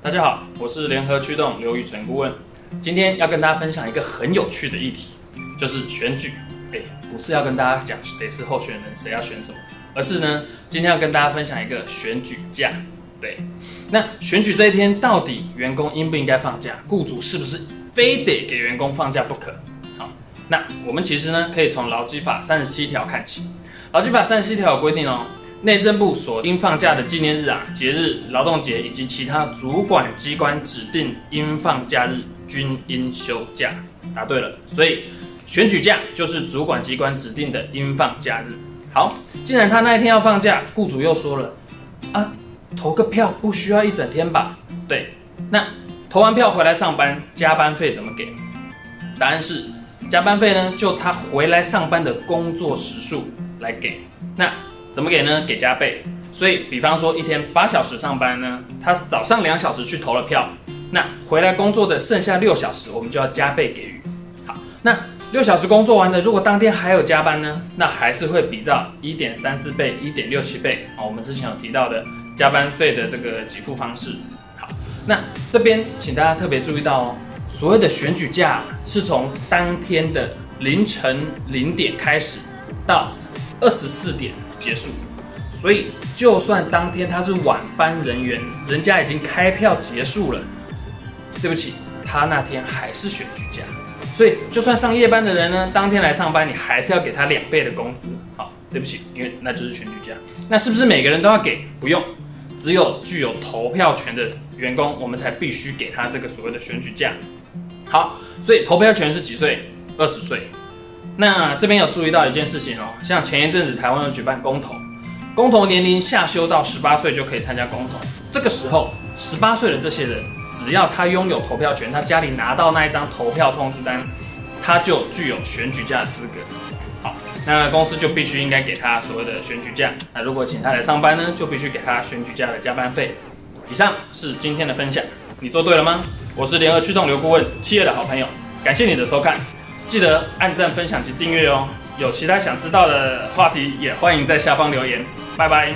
大家好，我是联合驱动刘宇成顾问。今天要跟大家分享一个很有趣的议题，就是选举。哎，不是要跟大家讲谁是候选人，谁要选什么，而是呢，今天要跟大家分享一个选举假。对，那选举这一天到底员工应不应该放假？雇主是不是非得给员工放假不可？好，那我们其实呢，可以从劳基法三十七条看起。劳基法三十七条有规定哦，内政部所应放假的纪念日啊、节日、劳动节以及其他主管机关指定应放假日，均应休假。答对了，所以选举假就是主管机关指定的应放假日。好，既然他那一天要放假，雇主又说了啊，投个票不需要一整天吧？对，那投完票回来上班，加班费怎么给？答案是，加班费呢，就他回来上班的工作时数。来给，那怎么给呢？给加倍。所以，比方说一天八小时上班呢，他早上两小时去投了票，那回来工作的剩下六小时，我们就要加倍给予。好，那六小时工作完了，如果当天还有加班呢，那还是会比照一点三四倍、一点六七倍啊，我们之前有提到的加班费的这个给付方式。好，那这边请大家特别注意到哦，所谓的选举假是从当天的凌晨零点开始到。二十四点结束，所以就算当天他是晚班人员，人家已经开票结束了，对不起，他那天还是选举假。所以就算上夜班的人呢，当天来上班，你还是要给他两倍的工资。好，对不起，因为那就是选举假。那是不是每个人都要给？不用，只有具有投票权的员工，我们才必须给他这个所谓的选举假。好，所以投票权是几岁？二十岁。那这边有注意到一件事情哦，像前一阵子台湾有举办公投，公投年龄下修到十八岁就可以参加公投。这个时候，十八岁的这些人，只要他拥有投票权，他家里拿到那一张投票通知单，他就具有选举价的资格。好，那公司就必须应该给他所谓的选举价。那如果请他来上班呢，就必须给他选举价的加班费。以上是今天的分享，你做对了吗？我是联合驱动刘顾问，企业的好朋友，感谢你的收看。记得按赞分享及订阅哦。有其他想知道的话题也欢迎在下方留言。拜拜。